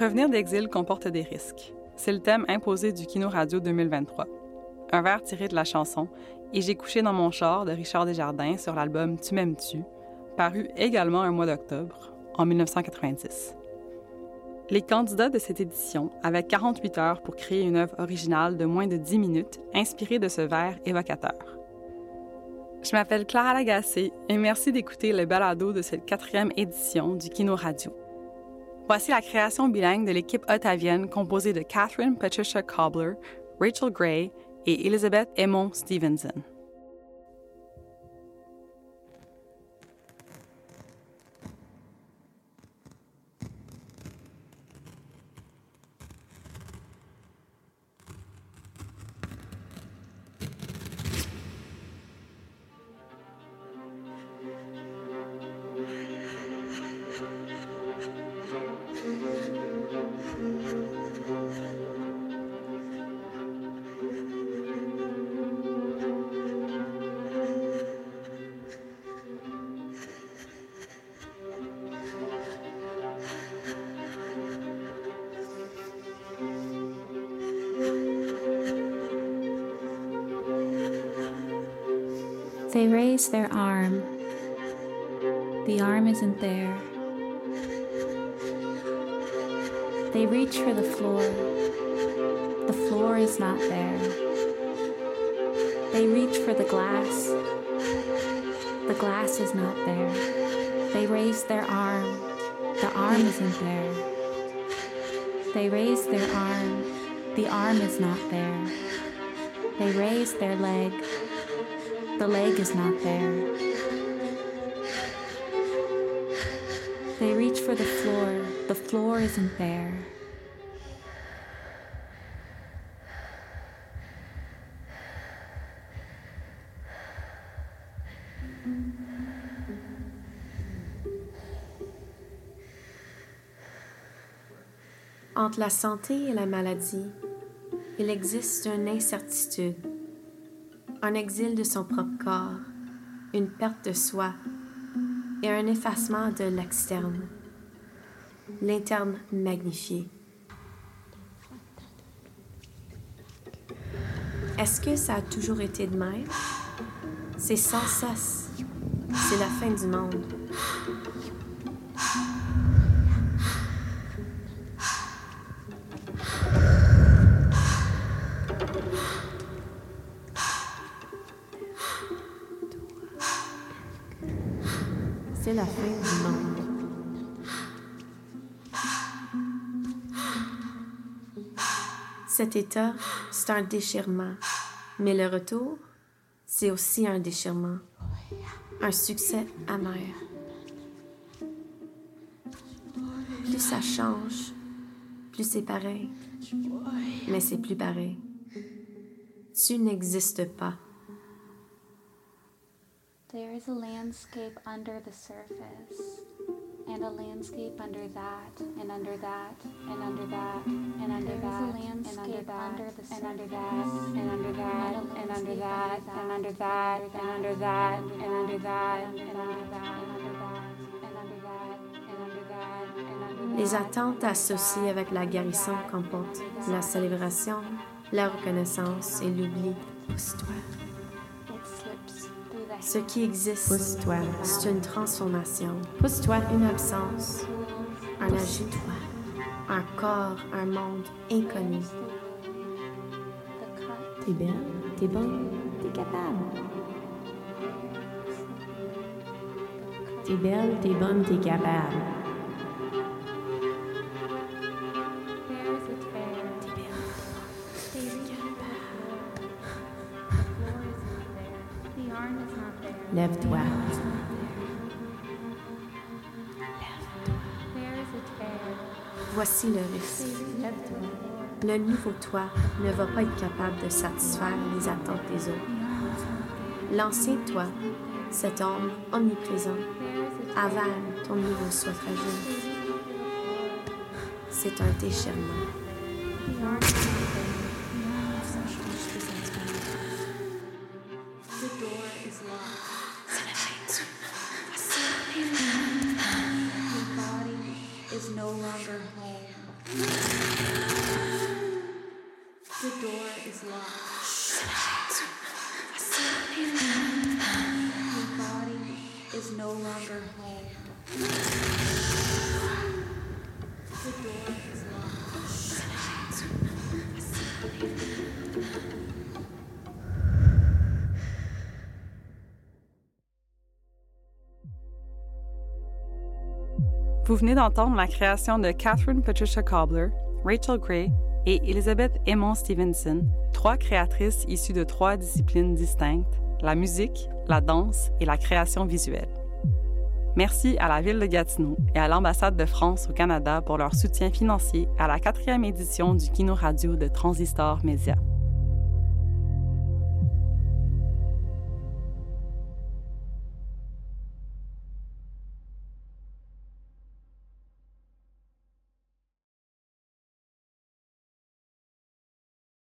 Revenir d'exil comporte des risques. C'est le thème imposé du Kino Radio 2023. Un vers tiré de la chanson Et j'ai couché dans mon char de Richard Desjardins sur l'album Tu m'aimes-tu, paru également un mois d'octobre, en 1990. Les candidats de cette édition avaient 48 heures pour créer une œuvre originale de moins de 10 minutes inspirée de ce vers évocateur. Je m'appelle Clara Lagacé et merci d'écouter le balado de cette quatrième édition du Kino Radio. Voici la création bilingue de l'équipe ottavienne composée de Catherine Patricia Cobbler, Rachel Gray et Elizabeth Emon Stevenson. They raise their arm. The arm isn't there. They reach for the floor. The floor is not there. They reach for the glass. The glass is not there. They raise their arm. The arm isn't there. They raise their arm. The arm is not there. They raise their leg. The leg is not there. They reach for the floor. The floor isn't there. Entre la santé et la maladie, il existe une incertitude, un exil de son propre corps, une perte de soi et un effacement de l'externe, l'interne magnifié. Est-ce que ça a toujours été de même? C'est sans cesse. C'est la fin du monde. La fin du monde. Cet état, c'est un déchirement. Mais le retour, c'est aussi un déchirement. Un succès amer. Plus ça change, plus c'est pareil. Mais c'est plus pareil. Tu n'existes pas a landscape under the surface, and a landscape under that, and under that, and under that, and under that, landscape and under that, under the surface, and under that, and under that, and under that, and under that, and under that, and under that, and under that. Les attentes associées avec la guérison comportent la célébration, la reconnaissance et l'oubli. Pousse-toi. Ce qui existe, Pousse-toi. c'est une transformation, Pousse-toi. une absence, un ajout-toi, un corps, un monde inconnu. T'es belle, t'es bonne, t'es capable. T'es belle, t'es bonne, t'es capable. Lève-toi. Voici le risque. Le nouveau toi ne va pas être capable de satisfaire les attentes des autres. L'ancien toi, cet homme omniprésent, avale ton nouveau soi fragile. C'est un déchirement. Vous venez d'entendre la création de Catherine Patricia Cobbler, Rachel Gray et Elizabeth Emmons Stevenson, trois créatrices issues de trois disciplines distinctes, la musique, la danse et la création visuelle. Merci à la Ville de Gatineau et à l'Ambassade de France au Canada pour leur soutien financier à la quatrième édition du Kino Radio de Transistor Média.